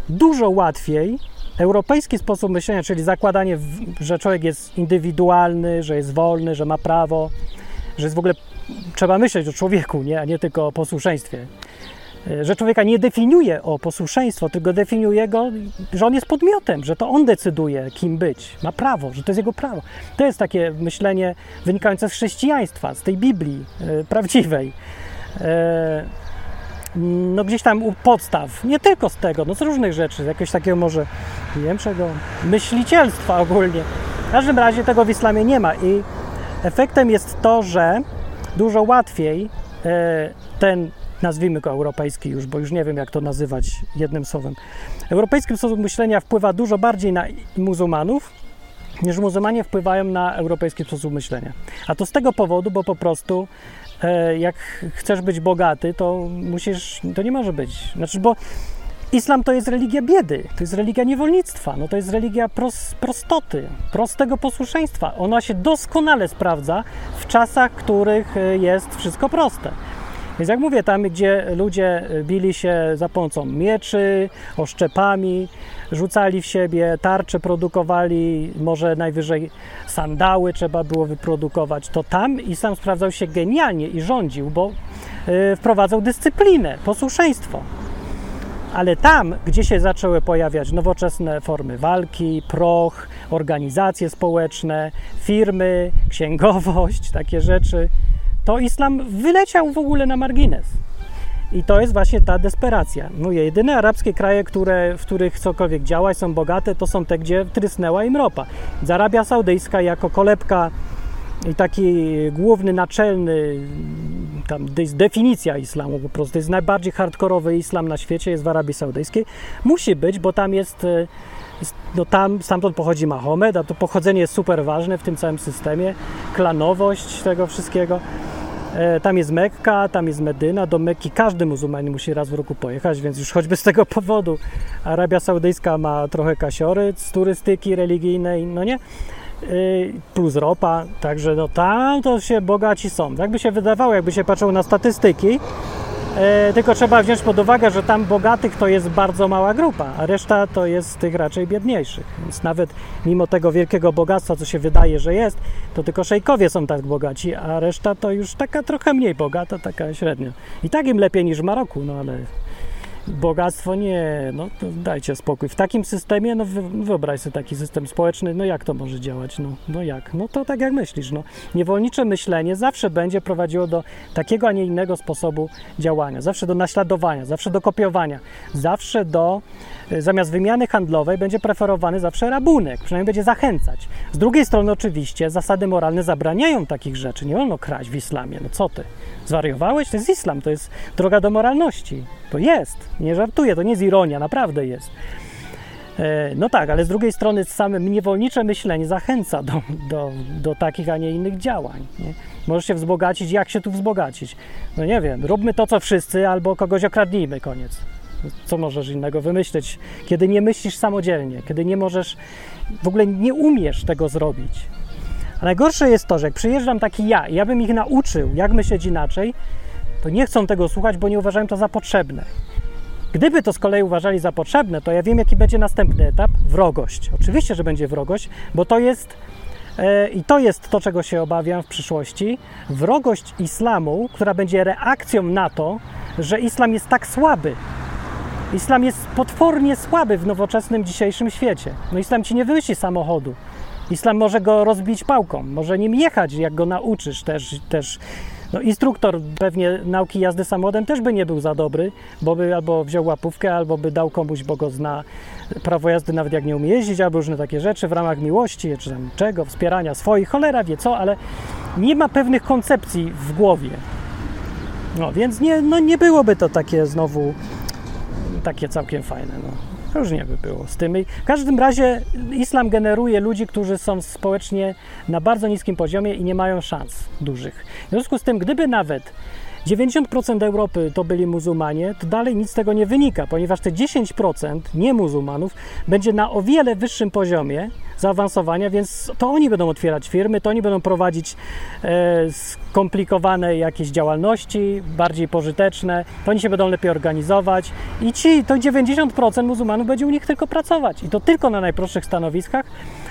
dużo łatwiej europejski sposób myślenia, czyli zakładanie, że człowiek jest indywidualny, że jest wolny, że ma prawo, że jest w ogóle trzeba myśleć o człowieku, nie, a nie tylko o posłuszeństwie. E, że człowieka nie definiuje o posłuszeństwo, tylko definiuje go, że on jest podmiotem, że to on decyduje, kim być. Ma prawo, że to jest jego prawo. To jest takie myślenie wynikające z chrześcijaństwa, z tej Biblii e, prawdziwej. E, no gdzieś tam u podstaw, nie tylko z tego, no z różnych rzeczy, z jakiegoś takiego może, nie wiem czego, myślicielstwa ogólnie. W każdym razie tego w islamie nie ma i efektem jest to, że dużo łatwiej ten nazwijmy go europejski już, bo już nie wiem, jak to nazywać jednym słowem. Europejski sposób myślenia wpływa dużo bardziej na muzułmanów, niż muzułmanie wpływają na europejski sposób myślenia. A to z tego powodu, bo po prostu e, jak chcesz być bogaty, to musisz, to nie może być. Znaczy, bo Islam to jest religia biedy, to jest religia niewolnictwa, no to jest religia pros, prostoty, prostego posłuszeństwa. Ona się doskonale sprawdza w czasach, w których e, jest wszystko proste. Więc jak mówię, tam gdzie ludzie bili się za pomocą mieczy, oszczepami, rzucali w siebie, tarcze produkowali, może najwyżej sandały trzeba było wyprodukować, to tam islam sprawdzał się genialnie i rządził, bo y, wprowadzał dyscyplinę, posłuszeństwo. Ale tam, gdzie się zaczęły pojawiać nowoczesne formy walki, proch, organizacje społeczne, firmy, księgowość, takie rzeczy, to islam wyleciał w ogóle na margines. I to jest właśnie ta desperacja. Mówię, jedyne arabskie kraje, które, w których cokolwiek działa są bogate, to są te, gdzie trysnęła im ropa. Arabia Saudyjska jako kolebka i taki główny, naczelny, tam definicja islamu po prostu, to jest najbardziej hardkorowy islam na świecie, jest w Arabii Saudyjskiej. Musi być, bo tam jest, e, no tam, stamtąd pochodzi Mahomet, a to pochodzenie jest super ważne w tym całym systemie, klanowość tego wszystkiego. E, tam jest Mekka, tam jest Medyna. Do Mekki każdy muzułmanin musi raz w roku pojechać, więc już choćby z tego powodu Arabia Saudyjska ma trochę kasiory z turystyki religijnej, no nie? E, plus ropa, także no tam to się bogaci są. Jakby się wydawało, jakby się patrzyło na statystyki, tylko trzeba wziąć pod uwagę, że tam bogatych to jest bardzo mała grupa, a reszta to jest tych raczej biedniejszych. Więc nawet mimo tego wielkiego bogactwa, co się wydaje, że jest, to tylko szejkowie są tak bogaci, a reszta to już taka trochę mniej bogata, taka średnio. I tak im lepiej niż w Maroku, no ale bogactwo nie, no dajcie spokój. W takim systemie, no wyobraź sobie taki system społeczny, no jak to może działać? No, no jak? No to tak jak myślisz, no. Niewolnicze myślenie zawsze będzie prowadziło do takiego, a nie innego sposobu działania, zawsze do naśladowania, zawsze do kopiowania, zawsze do Y, zamiast wymiany handlowej będzie preferowany zawsze rabunek, przynajmniej będzie zachęcać. Z drugiej strony oczywiście zasady moralne zabraniają takich rzeczy. Nie wolno kraść w islamie. No co ty? Zwariowałeś? To jest islam, to jest droga do moralności. To jest. Nie żartuję, to nie jest ironia, naprawdę jest. E, no tak, ale z drugiej strony same niewolnicze myślenie zachęca do, do, do takich, a nie innych działań. Nie? Możesz się wzbogacić, jak się tu wzbogacić? No nie wiem, róbmy to, co wszyscy, albo kogoś okradnijmy, koniec. Co możesz innego wymyśleć, kiedy nie myślisz samodzielnie, kiedy nie możesz, w ogóle nie umiesz tego zrobić. A najgorsze jest to, że jak przyjeżdżam taki ja ja bym ich nauczył, jak myśleć inaczej, to nie chcą tego słuchać, bo nie uważają to za potrzebne. Gdyby to z kolei uważali za potrzebne, to ja wiem, jaki będzie następny etap wrogość. Oczywiście, że będzie wrogość, bo to jest e, i to jest to, czego się obawiam w przyszłości wrogość islamu, która będzie reakcją na to, że islam jest tak słaby, Islam jest potwornie słaby w nowoczesnym dzisiejszym świecie. No islam ci nie wysi samochodu. Islam może go rozbić pałką, może nim jechać, jak go nauczysz też. też. No, instruktor pewnie nauki jazdy samochodem też by nie był za dobry, bo by albo wziął łapówkę, albo by dał komuś, bo go zna prawo jazdy, nawet jak nie umie jeździć, albo różne takie rzeczy w ramach miłości, czy tam czego, wspierania swoich, cholera wie co, ale nie ma pewnych koncepcji w głowie. No więc nie, no, nie byłoby to takie znowu takie całkiem fajne. No. Różnie by było z tym. W każdym razie islam generuje ludzi, którzy są społecznie na bardzo niskim poziomie i nie mają szans dużych. W związku z tym, gdyby nawet 90% Europy to byli muzułmanie, to dalej nic z tego nie wynika, ponieważ te 10% niemuzułmanów będzie na o wiele wyższym poziomie zaawansowania, więc to oni będą otwierać firmy, to oni będą prowadzić e, skomplikowane jakieś działalności, bardziej pożyteczne, to oni się będą lepiej organizować i ci, to 90% muzułmanów będzie u nich tylko pracować i to tylko na najprostszych stanowiskach,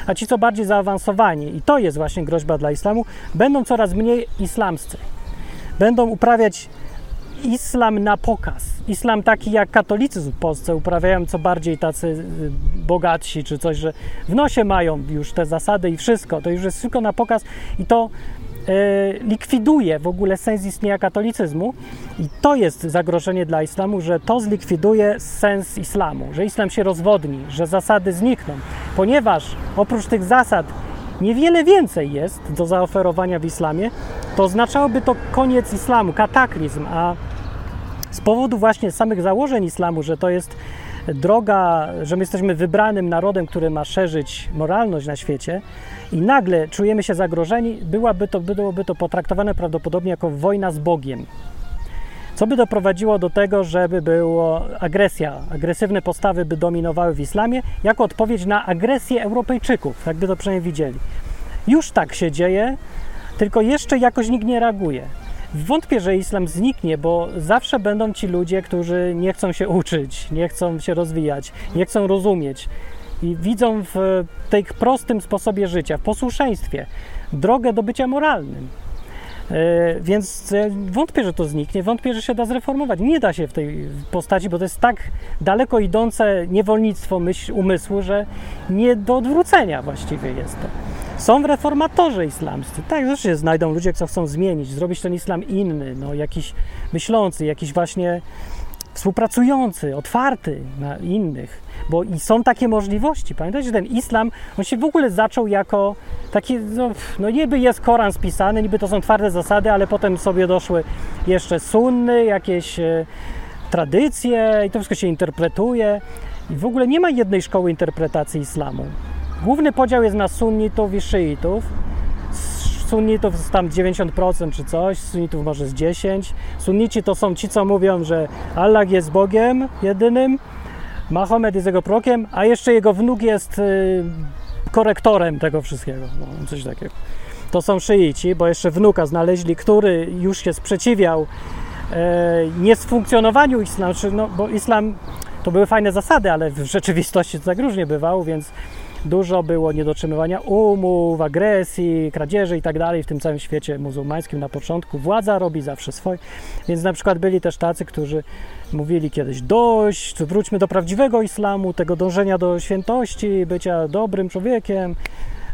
a ci, co bardziej zaawansowani, i to jest właśnie groźba dla islamu, będą coraz mniej islamscy będą uprawiać islam na pokaz. Islam taki jak katolicyzm w Polsce uprawiają co bardziej tacy y, bogatsi czy coś, że w nosie mają już te zasady i wszystko. To już jest tylko na pokaz i to e, likwiduje w ogóle sens istnienia katolicyzmu i to jest zagrożenie dla islamu, że to zlikwiduje sens islamu, że islam się rozwodni, że zasady znikną, ponieważ oprócz tych zasad niewiele więcej jest do zaoferowania w islamie, to oznaczałoby to koniec islamu, kataklizm, a z powodu właśnie samych założeń islamu, że to jest droga, że my jesteśmy wybranym narodem, który ma szerzyć moralność na świecie i nagle czujemy się zagrożeni, byłaby to, byłoby to potraktowane prawdopodobnie jako wojna z Bogiem. Co by doprowadziło do tego, żeby było agresja, agresywne postawy by dominowały w islamie, jako odpowiedź na agresję Europejczyków, tak by to przynajmniej widzieli. Już tak się dzieje, tylko jeszcze jakoś nikt nie reaguje. Wątpię, że islam zniknie, bo zawsze będą ci ludzie, którzy nie chcą się uczyć, nie chcą się rozwijać, nie chcą rozumieć i widzą w tej prostym sposobie życia, w posłuszeństwie, drogę do bycia moralnym. E, więc wątpię, że to zniknie, wątpię, że się da zreformować. Nie da się w tej postaci, bo to jest tak daleko idące niewolnictwo myśl, umysłu, że nie do odwrócenia właściwie jest to. Są reformatorzy islamscy. Tak, zawsze się znajdą ludzie, którzy chcą zmienić, zrobić ten islam inny, no, jakiś myślący, jakiś właśnie współpracujący, otwarty na innych, bo i są takie możliwości. Pamiętajcie, ten islam, on się w ogóle zaczął jako taki, no, no niby jest Koran spisany, niby to są twarde zasady, ale potem sobie doszły jeszcze sunny, jakieś e, tradycje i to wszystko się interpretuje. I w ogóle nie ma jednej szkoły interpretacji islamu. Główny podział jest na sunnitów i szyitów. Sunnitów tam 90% czy coś, sunnitów może z 10. Sunnici to są ci, co mówią, że Allah jest Bogiem jedynym, Mahomet jest jego prokiem, a jeszcze jego wnuk jest y, korektorem tego wszystkiego. No, coś takiego. To są szyici, bo jeszcze wnuka znaleźli, który już się sprzeciwiał e, niesfunkcjonowaniu islamu, no, bo islam to były fajne zasady, ale w rzeczywistości to tak różnie bywało, więc Dużo było niedotrzymywania umów, agresji, kradzieży i tak dalej w tym całym świecie muzułmańskim na początku. Władza robi zawsze swoje. Więc na przykład byli też tacy, którzy mówili kiedyś dość, wróćmy do prawdziwego islamu, tego dążenia do świętości, bycia dobrym człowiekiem,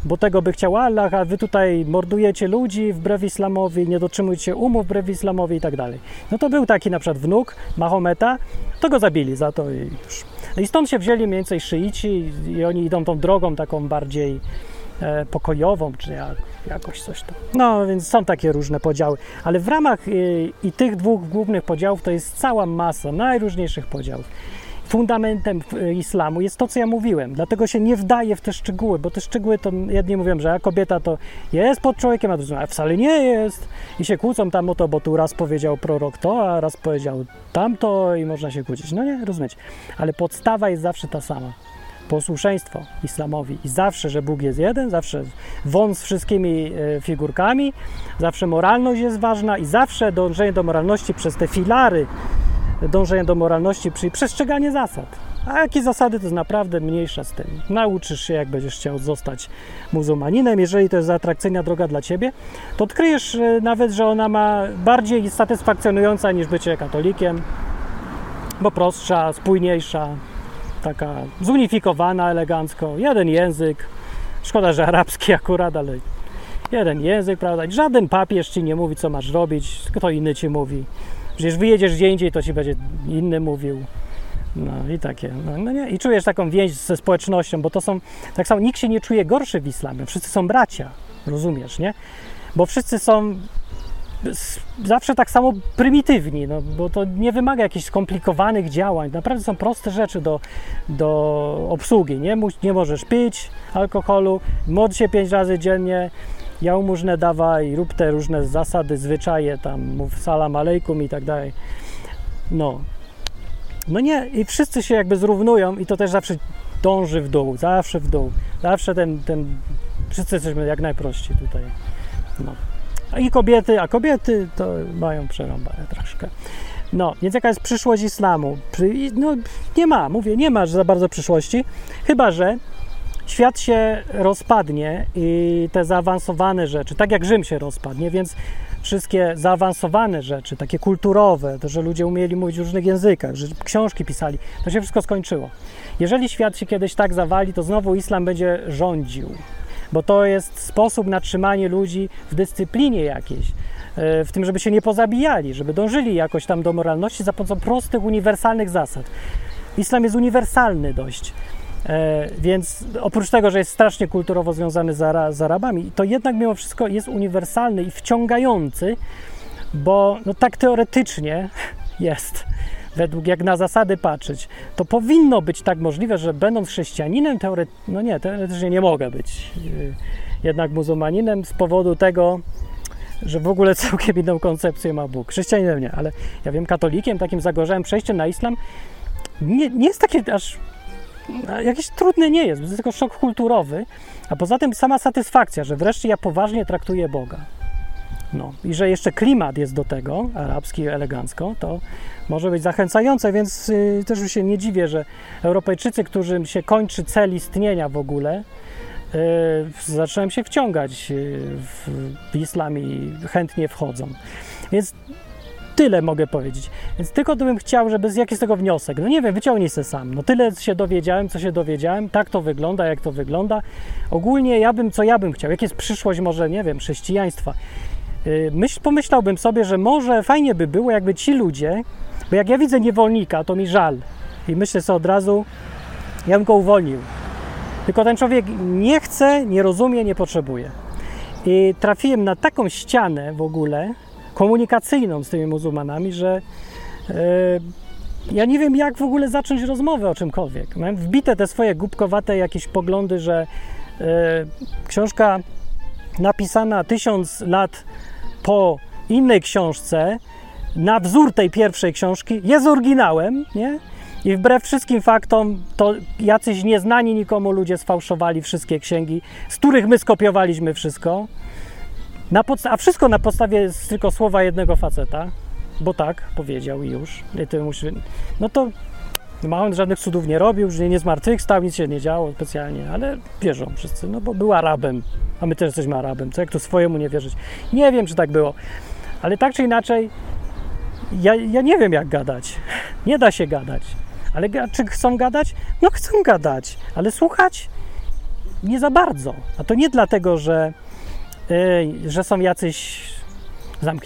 bo tego by chciał Allah, a wy tutaj mordujecie ludzi wbrew islamowi, nie dotrzymujecie umów wbrew islamowi i tak dalej. No to był taki na przykład wnuk Mahometa, to go zabili za to i już. No i stąd się wzięli mniej więcej szyici i oni idą tą drogą taką bardziej e, pokojową, czy jak, jakoś coś to. No, więc są takie różne podziały, ale w ramach i, i tych dwóch głównych podziałów to jest cała masa najróżniejszych podziałów fundamentem islamu jest to, co ja mówiłem. Dlatego się nie wdaje w te szczegóły, bo te szczegóły to jedni mówią, że kobieta to jest pod człowiekiem, a drudzy a wcale nie jest. I się kłócą tam o to, bo tu raz powiedział prorok to, a raz powiedział tamto i można się kłócić. No nie, rozumieć. Ale podstawa jest zawsze ta sama. Posłuszeństwo islamowi i zawsze, że Bóg jest jeden, zawsze wąs z wszystkimi e, figurkami, zawsze moralność jest ważna i zawsze dążenie do moralności przez te filary dążenie do moralności, czyli przestrzeganie zasad. A jakie zasady, to jest naprawdę mniejsza z tym. Nauczysz się, jak będziesz chciał zostać muzułmaninem. Jeżeli to jest atrakcyjna droga dla ciebie, to odkryjesz e, nawet, że ona ma bardziej satysfakcjonująca niż bycie katolikiem, bo prostsza, spójniejsza, taka zunifikowana elegancko, jeden język. Szkoda, że arabski akurat, ale jeden język, prawda? Żaden papież ci nie mówi, co masz robić, kto inny ci mówi. Przecież wyjedziesz gdzie indziej, to ci będzie inny mówił. No i takie. No, no, nie. I czujesz taką więź ze społecznością, bo to są, tak samo nikt się nie czuje gorszy w islamie. Wszyscy są bracia, rozumiesz, nie? Bo wszyscy są zawsze tak samo prymitywni, no, bo to nie wymaga jakichś skomplikowanych działań. Naprawdę są proste rzeczy do, do obsługi. Nie, nie możesz pić alkoholu, módl się pięć razy dziennie, jałmużnę dawaj, rób te różne zasady, zwyczaje, tam mów salam alejkum i tak dalej. No. No nie, i wszyscy się jakby zrównują i to też zawsze dąży w dół, zawsze w dół. Zawsze ten, ten wszyscy jesteśmy jak najprościej tutaj. No. I kobiety, a kobiety to mają przerąbane troszkę. No, więc jaka jest przyszłość islamu? No, nie ma, mówię, nie ma za bardzo przyszłości, chyba że świat się rozpadnie i te zaawansowane rzeczy, tak jak Rzym się rozpadnie, więc wszystkie zaawansowane rzeczy, takie kulturowe, to, że ludzie umieli mówić w różnych językach, że książki pisali, to się wszystko skończyło. Jeżeli świat się kiedyś tak zawali, to znowu islam będzie rządził, bo to jest sposób na trzymanie ludzi w dyscyplinie jakiejś, e, w tym, żeby się nie pozabijali, żeby dążyli jakoś tam do moralności za pomocą prostych, uniwersalnych zasad. Islam jest uniwersalny dość. E, więc oprócz tego, że jest strasznie kulturowo związany z, z Arabami, to jednak mimo wszystko jest uniwersalny i wciągający, bo no, tak teoretycznie jest, według jak na zasady patrzeć, to powinno być tak możliwe, że będąc chrześcijaninem, teoret... no nie, teoretycznie nie mogę być e, jednak muzułmaninem z powodu tego, że w ogóle całkiem inną koncepcję ma Bóg. Chrześcijaninem nie, ale ja wiem, katolikiem, takim zagorzałym przejściem na islam nie, nie jest takie aż jakieś trudne nie jest, to jest tylko szok kulturowy, a poza tym sama satysfakcja, że wreszcie ja poważnie traktuję Boga. No i że jeszcze klimat jest do tego, arabski elegancko, to może być zachęcające, więc y, też już się nie dziwię, że Europejczycy, którym się kończy cel istnienia w ogóle, y, zaczynają się wciągać y, w, w islam i chętnie wchodzą. Więc tyle mogę powiedzieć. Więc tylko bym chciał, żeby jaki z tego wniosek? No nie wiem, wyciągnij se sam. No tyle się dowiedziałem, co się dowiedziałem, tak to wygląda, jak to wygląda. Ogólnie ja bym, co ja bym chciał, jaka jest przyszłość może, nie wiem, chrześcijaństwa. Y, myśl, pomyślałbym sobie, że może fajnie by było, jakby ci ludzie, bo jak ja widzę niewolnika, to mi żal. I myślę sobie od razu, ja bym go uwolnił. Tylko ten człowiek nie chce, nie rozumie, nie potrzebuje. I trafiłem na taką ścianę w ogóle komunikacyjną z tymi muzułmanami, że yy, ja nie wiem, jak w ogóle zacząć rozmowę o czymkolwiek. Mam wbite te swoje głupkowate jakieś poglądy, że yy, książka napisana tysiąc lat po innej książce, na wzór tej pierwszej książki, jest oryginałem, nie? I wbrew wszystkim faktom, to jacyś nieznani nikomu ludzie sfałszowali wszystkie księgi, z których my skopiowaliśmy wszystko. Na a wszystko na podstawie tylko słowa jednego faceta, bo tak powiedział i już. I ty musi, no to Mahomet żadnych cudów nie robił, że nie zmartwychwstał, nic się nie działo specjalnie, ale wierzą wszyscy, no bo był Arabem, a my też jesteśmy Arabem, co jak to swojemu nie wierzyć? Nie wiem, czy tak było, ale tak czy inaczej, ja, ja nie wiem, jak gadać. Nie da się gadać. Ale czy chcą gadać? No chcą gadać, ale słuchać nie za bardzo. A to nie dlatego, że, że są jacyś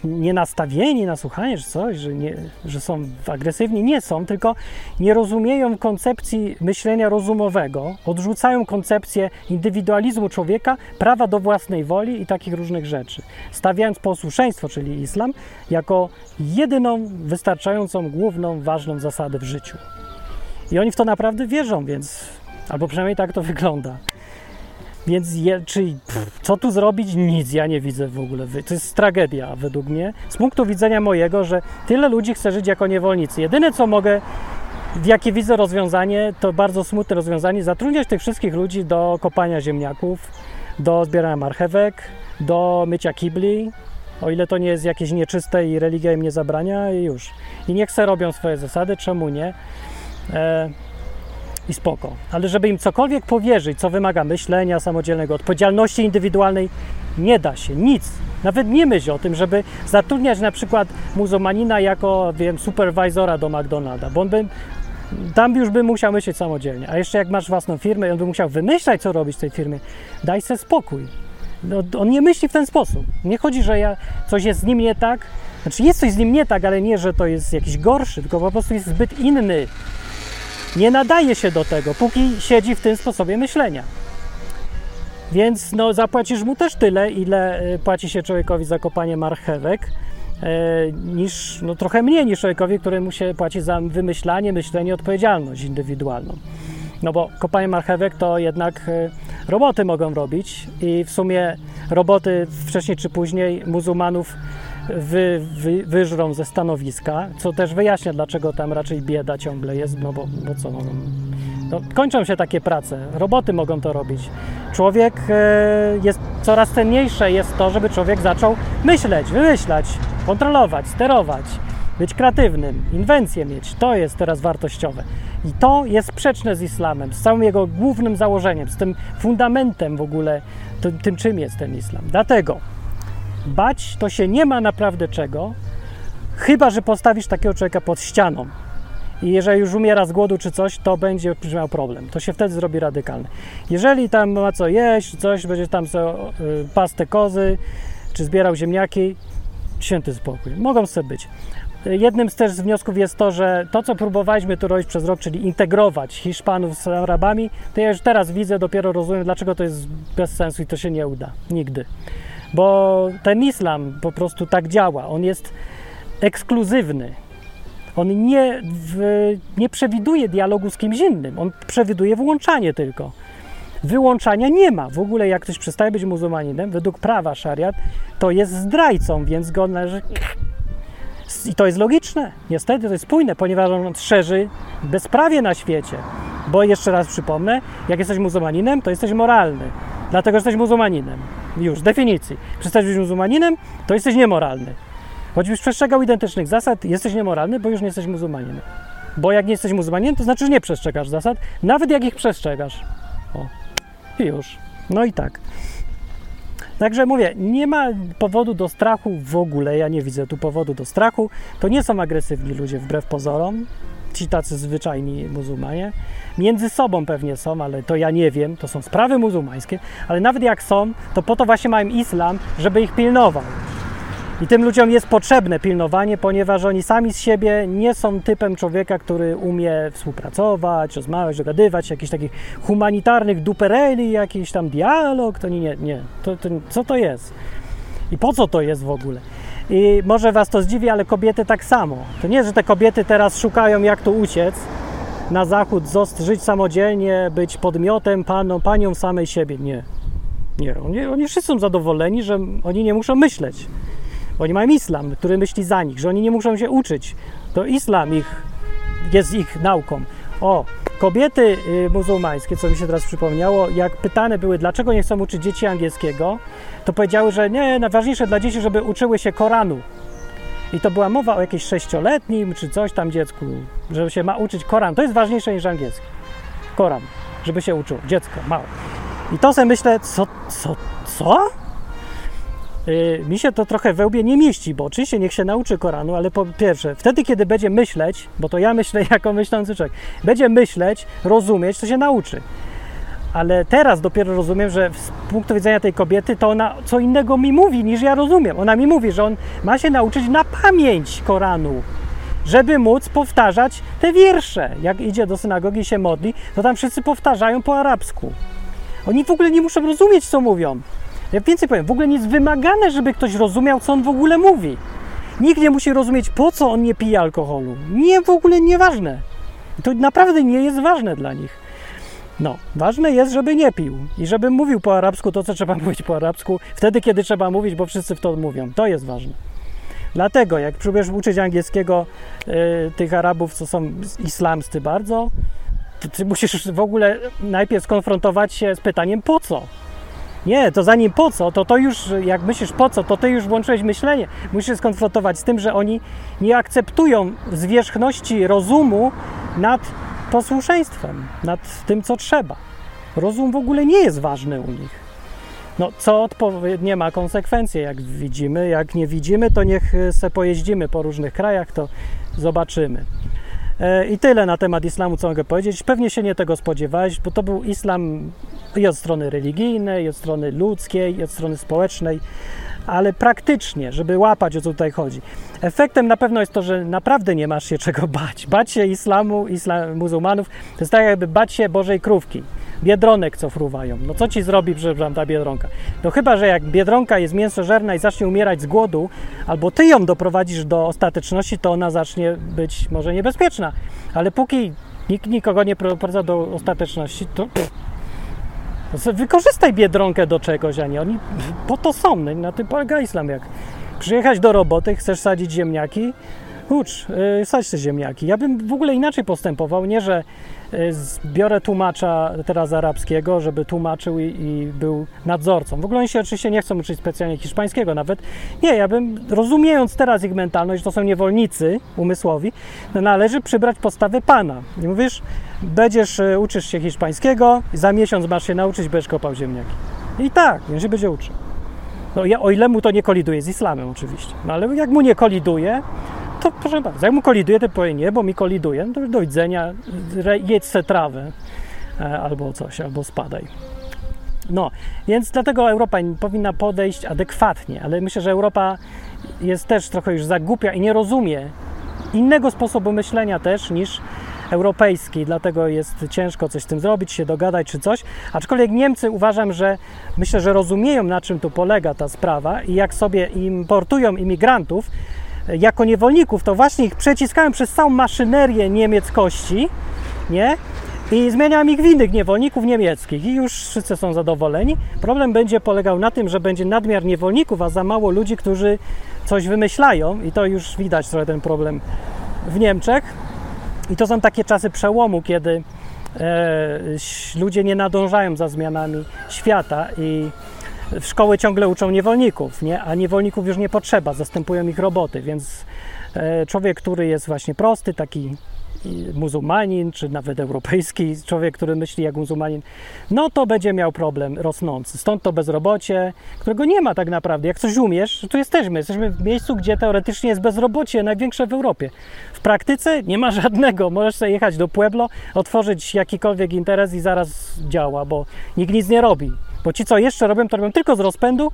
nienastawieni na słuchanie, czy coś, że, nie, że są agresywni. Nie są, tylko nie rozumieją koncepcji myślenia rozumowego, odrzucają koncepcję indywidualizmu człowieka, prawa do własnej woli i takich różnych rzeczy, stawiając posłuszeństwo, czyli islam, jako jedyną, wystarczającą, główną, ważną zasadę w życiu. I oni w to naprawdę wierzą, więc albo przynajmniej tak to wygląda. Więc je, pff, co tu zrobić? Nic ja nie widzę w ogóle. To jest tragedia według mnie. Z punktu widzenia mojego, że tyle ludzi chce żyć jako niewolnicy. Jedyne co mogę, jakie widzę rozwiązanie, to bardzo smutne rozwiązanie, zatrudniać tych wszystkich ludzi do kopania ziemniaków, do zbierania marchewek, do mycia kibli, o ile to nie jest jakieś nieczyste i religia im nie zabrania i już. I niech se robią swoje zasady, czemu nie? E, i spoko. Ale żeby im cokolwiek powierzyć, co wymaga myślenia samodzielnego, odpowiedzialności indywidualnej, nie da się nic. Nawet nie myśl o tym, żeby zatrudniać na przykład muzułmanina jako, wiem, superwizora do McDonalda, bo on by, tam już by musiał myśleć samodzielnie. A jeszcze jak masz własną firmę on by musiał wymyślać, co robić w tej firmie, daj sobie spokój. No, on nie myśli w ten sposób. Nie chodzi, że ja, coś jest z nim nie tak. Znaczy jest coś z nim nie tak, ale nie, że to jest jakiś gorszy, tylko po prostu jest zbyt inny nie nadaje się do tego, póki siedzi w tym sposobie myślenia. Więc no, zapłacisz mu też tyle, ile e, płaci się człowiekowi za kopanie marchewek, e, niż, no, trochę mniej niż człowiekowi, któremu się płaci za wymyślanie, myślenie, odpowiedzialność indywidualną. No bo kopanie marchewek to jednak e, roboty mogą robić i w sumie roboty wcześniej czy później muzułmanów wy, wy, wyżrą ze stanowiska, co też wyjaśnia, dlaczego tam raczej bieda ciągle jest, no bo, bo co, no, no, kończą się takie prace, roboty mogą to robić. Człowiek e, jest coraz cenniejsze jest to, żeby człowiek zaczął myśleć, wymyślać, kontrolować, sterować, być kreatywnym, inwencje mieć. To jest teraz wartościowe. I to jest sprzeczne z islamem, z całym jego głównym założeniem, z tym fundamentem w ogóle, tym, tym czym jest ten islam. Dlatego bać to się nie ma naprawdę czego, chyba że postawisz takiego człowieka pod ścianą. I jeżeli już umiera z głodu czy coś, to będzie miał problem. To się wtedy zrobi radykalne. Jeżeli tam ma co jeść, coś, będzie tam so, y, pastę kozy, czy zbierał ziemniaki, święty spokój. Mogą sobie być. Jednym z też z wniosków jest to, że to, co próbowaliśmy tu robić przez rok, czyli integrować Hiszpanów z Arabami, to ja już teraz widzę, dopiero rozumiem, dlaczego to jest bez sensu i to się nie uda. Nigdy bo ten islam po prostu tak działa. On jest ekskluzywny. On nie, w, nie przewiduje dialogu z kimś innym, on przewiduje włączanie tylko. Wyłączania nie ma. W ogóle jak ktoś przestaje być muzułmaninem, według prawa szariat, to jest zdrajcą, więc go należy... I to jest logiczne, niestety to jest spójne, ponieważ on szerzy bezprawie na świecie. Bo jeszcze raz przypomnę, jak jesteś muzułmaninem, to jesteś moralny, dlatego że jesteś muzułmaninem. Już, definicji. Przestać być muzułmaninem, to jesteś niemoralny. Choćbyś przestrzegał identycznych zasad, jesteś niemoralny, bo już nie jesteś muzułmaninem. Bo jak nie jesteś muzułmaninem, to znaczy, że nie przestrzegasz zasad, nawet jak ich przestrzegasz. O, i już. No i tak. Także mówię, nie ma powodu do strachu w ogóle, ja nie widzę tu powodu do strachu. To nie są agresywni ludzie wbrew pozorom, ci tacy zwyczajni muzułmanie. Między sobą pewnie są, ale to ja nie wiem, to są sprawy muzułmańskie, ale nawet jak są, to po to właśnie mają islam, żeby ich pilnował. I tym ludziom jest potrzebne pilnowanie, ponieważ oni sami z siebie nie są typem człowieka, który umie współpracować, rozmawiać, dogadywać, jakichś takich humanitarnych dupereli, jakiś tam dialog. To nie, nie, nie. To, to, co to jest? I po co to jest w ogóle? I może Was to zdziwi, ale kobiety tak samo. To nie, że te kobiety teraz szukają, jak tu uciec na zachód, żyć samodzielnie, być podmiotem, paną, panią samej siebie. Nie. Nie, oni, oni wszyscy są zadowoleni, że oni nie muszą myśleć. Oni mają islam, który myśli za nich, że oni nie muszą się uczyć. To islam ich jest ich nauką. O, kobiety y, muzułmańskie, co mi się teraz przypomniało, jak pytane były, dlaczego nie chcą uczyć dzieci angielskiego, to powiedziały, że nie, najważniejsze dla dzieci, żeby uczyły się Koranu. I to była mowa o jakimś sześcioletnim czy coś tam dziecku, że się ma uczyć Koran. To jest ważniejsze niż angielski. Koran, żeby się uczył, dziecko, małe. I to sobie myślę, co, co, co? Yy, mi się to trochę we łbie nie mieści, bo oczywiście niech się nauczy Koranu, ale po pierwsze, wtedy, kiedy będzie myśleć, bo to ja myślę jako myślący człowiek, będzie myśleć, rozumieć, to się nauczy. Ale teraz dopiero rozumiem, że z punktu widzenia tej kobiety, to ona co innego mi mówi niż ja rozumiem. Ona mi mówi, że on ma się nauczyć na pamięć Koranu, żeby móc powtarzać te wiersze. Jak idzie do synagogi i się modli, to tam wszyscy powtarzają po arabsku. Oni w ogóle nie muszą rozumieć, co mówią. Ja więcej powiem, w ogóle nie jest wymagane, żeby ktoś rozumiał, co on w ogóle mówi. Nikt nie musi rozumieć, po co on nie pije alkoholu. Nie, w ogóle nieważne. To naprawdę nie jest ważne dla nich. No, ważne jest, żeby nie pił i żeby mówił po arabsku to, co trzeba mówić po arabsku, wtedy, kiedy trzeba mówić, bo wszyscy w to mówią. To jest ważne. Dlatego, jak próbujesz uczyć angielskiego y, tych Arabów, co są islamscy bardzo, to ty musisz w ogóle najpierw skonfrontować się z pytaniem po co. Nie, to zanim po co, to to już, jak myślisz po co, to ty już włączyłeś myślenie. Musisz się skonfrontować z tym, że oni nie akceptują zwierzchności rozumu nad posłuszeństwem, nad tym, co trzeba. Rozum w ogóle nie jest ważny u nich. No, co odpowiednie ma konsekwencje, jak widzimy. Jak nie widzimy, to niech se pojeździmy po różnych krajach, to zobaczymy. E, I tyle na temat islamu, co mogę powiedzieć. Pewnie się nie tego spodziewałeś, bo to był islam i od strony religijnej, i od strony ludzkiej, i od strony społecznej, ale praktycznie, żeby łapać o co tutaj chodzi. Efektem na pewno jest to, że naprawdę nie masz się czego bać. Bać się islamu, islam, muzułmanów, to jest tak jakby bać się Bożej krówki. Biedronek, co fruwają. No co ci zrobi, ta biedronka? No chyba, że jak biedronka jest mięsożerna i zacznie umierać z głodu, albo ty ją doprowadzisz do ostateczności, to ona zacznie być może niebezpieczna. Ale póki nikt nikogo nie prowadza do ostateczności, to pff, Wykorzystaj biedronkę do czegoś, a nie oni po to są. No na tym polega islam. Jak przyjechać do roboty, chcesz sadzić ziemniaki, ucz, yy, sadź te ziemniaki. Ja bym w ogóle inaczej postępował, nie, że yy, biorę tłumacza teraz arabskiego, żeby tłumaczył i, i, był nadzorcą. W ogóle oni się oczywiście nie chcą uczyć specjalnie hiszpańskiego nawet. Nie, ja bym, rozumiejąc teraz ich mentalność, to są niewolnicy umysłowi, no należy przybrać postawy pana. I mówisz, będziesz, yy, uczysz się hiszpańskiego, za miesiąc masz się nauczyć, będziesz kopał ziemniaki. I tak, on się będzie uczył. No, ja, o ile mu to nie koliduje z islamem oczywiście. No ale jak mu nie koliduje, to proszę bardzo, jak mu koliduje, to powie nie, bo mi koliduje, no to do widzenia, jedź se trawę e, albo coś, albo spadaj. No, więc dlatego Europa powinna podejść adekwatnie, ale myślę, że Europa jest też trochę już zagłupia i nie rozumie innego sposobu myślenia też niż europejski, dlatego jest ciężko coś z tym zrobić, się dogadać czy coś. Aczkolwiek Niemcy uważam, że myślę, że rozumieją na czym tu polega ta sprawa i jak sobie importują imigrantów jako niewolników, to właśnie ich przeciskają przez całą maszynerię niemieckości, nie? I zmieniam ich w innych niewolników niemieckich i już wszyscy są zadowoleni. Problem będzie polegał na tym, że będzie nadmiar niewolników, a za mało ludzi, którzy coś wymyślają i to już widać trochę ten problem w Niemczech. I to są takie czasy przełomu, kiedy e, ludzie nie nadążają za zmianami świata i szkoły ciągle uczą niewolników, nie? a niewolników już nie potrzeba, zastępują ich roboty, więc e, człowiek, który jest właśnie prosty, taki muzułmanin, czy nawet europejski człowiek, który myśli jak muzułmanin, no to będzie miał problem rosnący. Stąd to bezrobocie, którego nie ma tak naprawdę. Jak coś umiesz, to jesteśmy. Jesteśmy w miejscu, gdzie teoretycznie jest bezrobocie największe w Europie. W praktyce nie ma żadnego. Możesz sobie jechać do Pueblo, otworzyć jakikolwiek interes i zaraz działa, bo nikt nic nie robi. Bo ci, co jeszcze robią, to robią tylko z rozpędu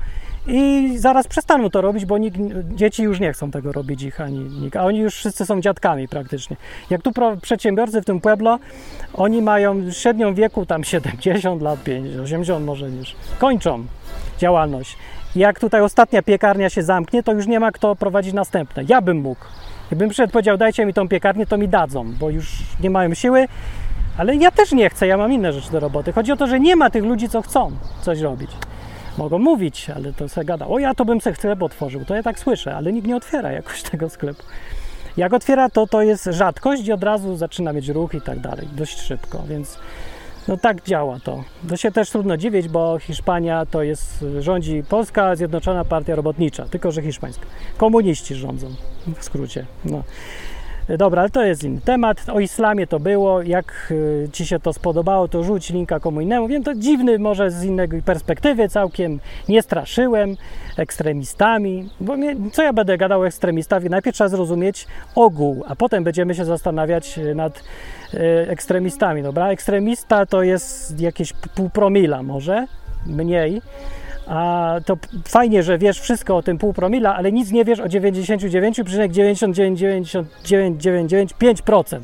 i zaraz przestaną to robić, bo nikt, dzieci już nie chcą tego robić ich ani nikt, a oni już wszyscy są dziadkami praktycznie. Jak tu przedsiębiorcy w tym Pueblo, oni mają średnią wieku tam 70 lat, 50, 80 może niż kończą działalność. Jak tutaj ostatnia piekarnia się zamknie, to już nie ma kto prowadzić następne. Ja bym mógł. Gdybym przyszedł powiedział, dajcie mi tą piekarnię, to mi dadzą, bo już nie mają siły, ale ja też nie chcę, ja mam inne rzeczy do roboty. Chodzi o to, że nie ma tych ludzi, co chcą coś robić. Mogą mówić, ale to se gada. O, ja to bym se sklep otworzył. To ja tak słyszę, ale nikt nie otwiera jakoś tego sklepu. Jak otwiera, to to jest rzadkość i od razu zaczyna mieć ruch i tak dalej, dość szybko, więc no tak działa to. To się też trudno dziwić, bo Hiszpania to jest, rządzi Polska Zjednoczona Partia Robotnicza, tylko że hiszpańska. Komuniści rządzą, w skrócie. No. Dobra, ale to jest inny temat. O islamie to było. Jak y, Ci się to spodobało, to rzuć linka komu innemu. Wiem, to dziwny może z innej perspektywy całkiem. Nie straszyłem ekstremistami, bo co ja będę gadał o ekstremistach? Najpierw trzeba zrozumieć ogół, a potem będziemy się zastanawiać y, nad y, ekstremistami, dobra? Ekstremista to jest jakieś pół promila może, mniej a to fajnie, że wiesz wszystko o tym pół promila, ale nic nie wiesz o 99,9999995%.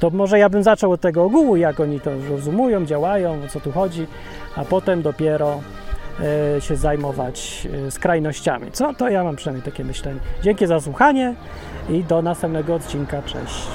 To może ja bym zaczął od tego ogółu, jak oni to rozumują, działają, o co tu chodzi, a potem dopiero e, się zajmować e, skrajnościami. Co? To ja mam przynajmniej takie myślenie. Dzięki za słuchanie i do następnego odcinka. Cześć.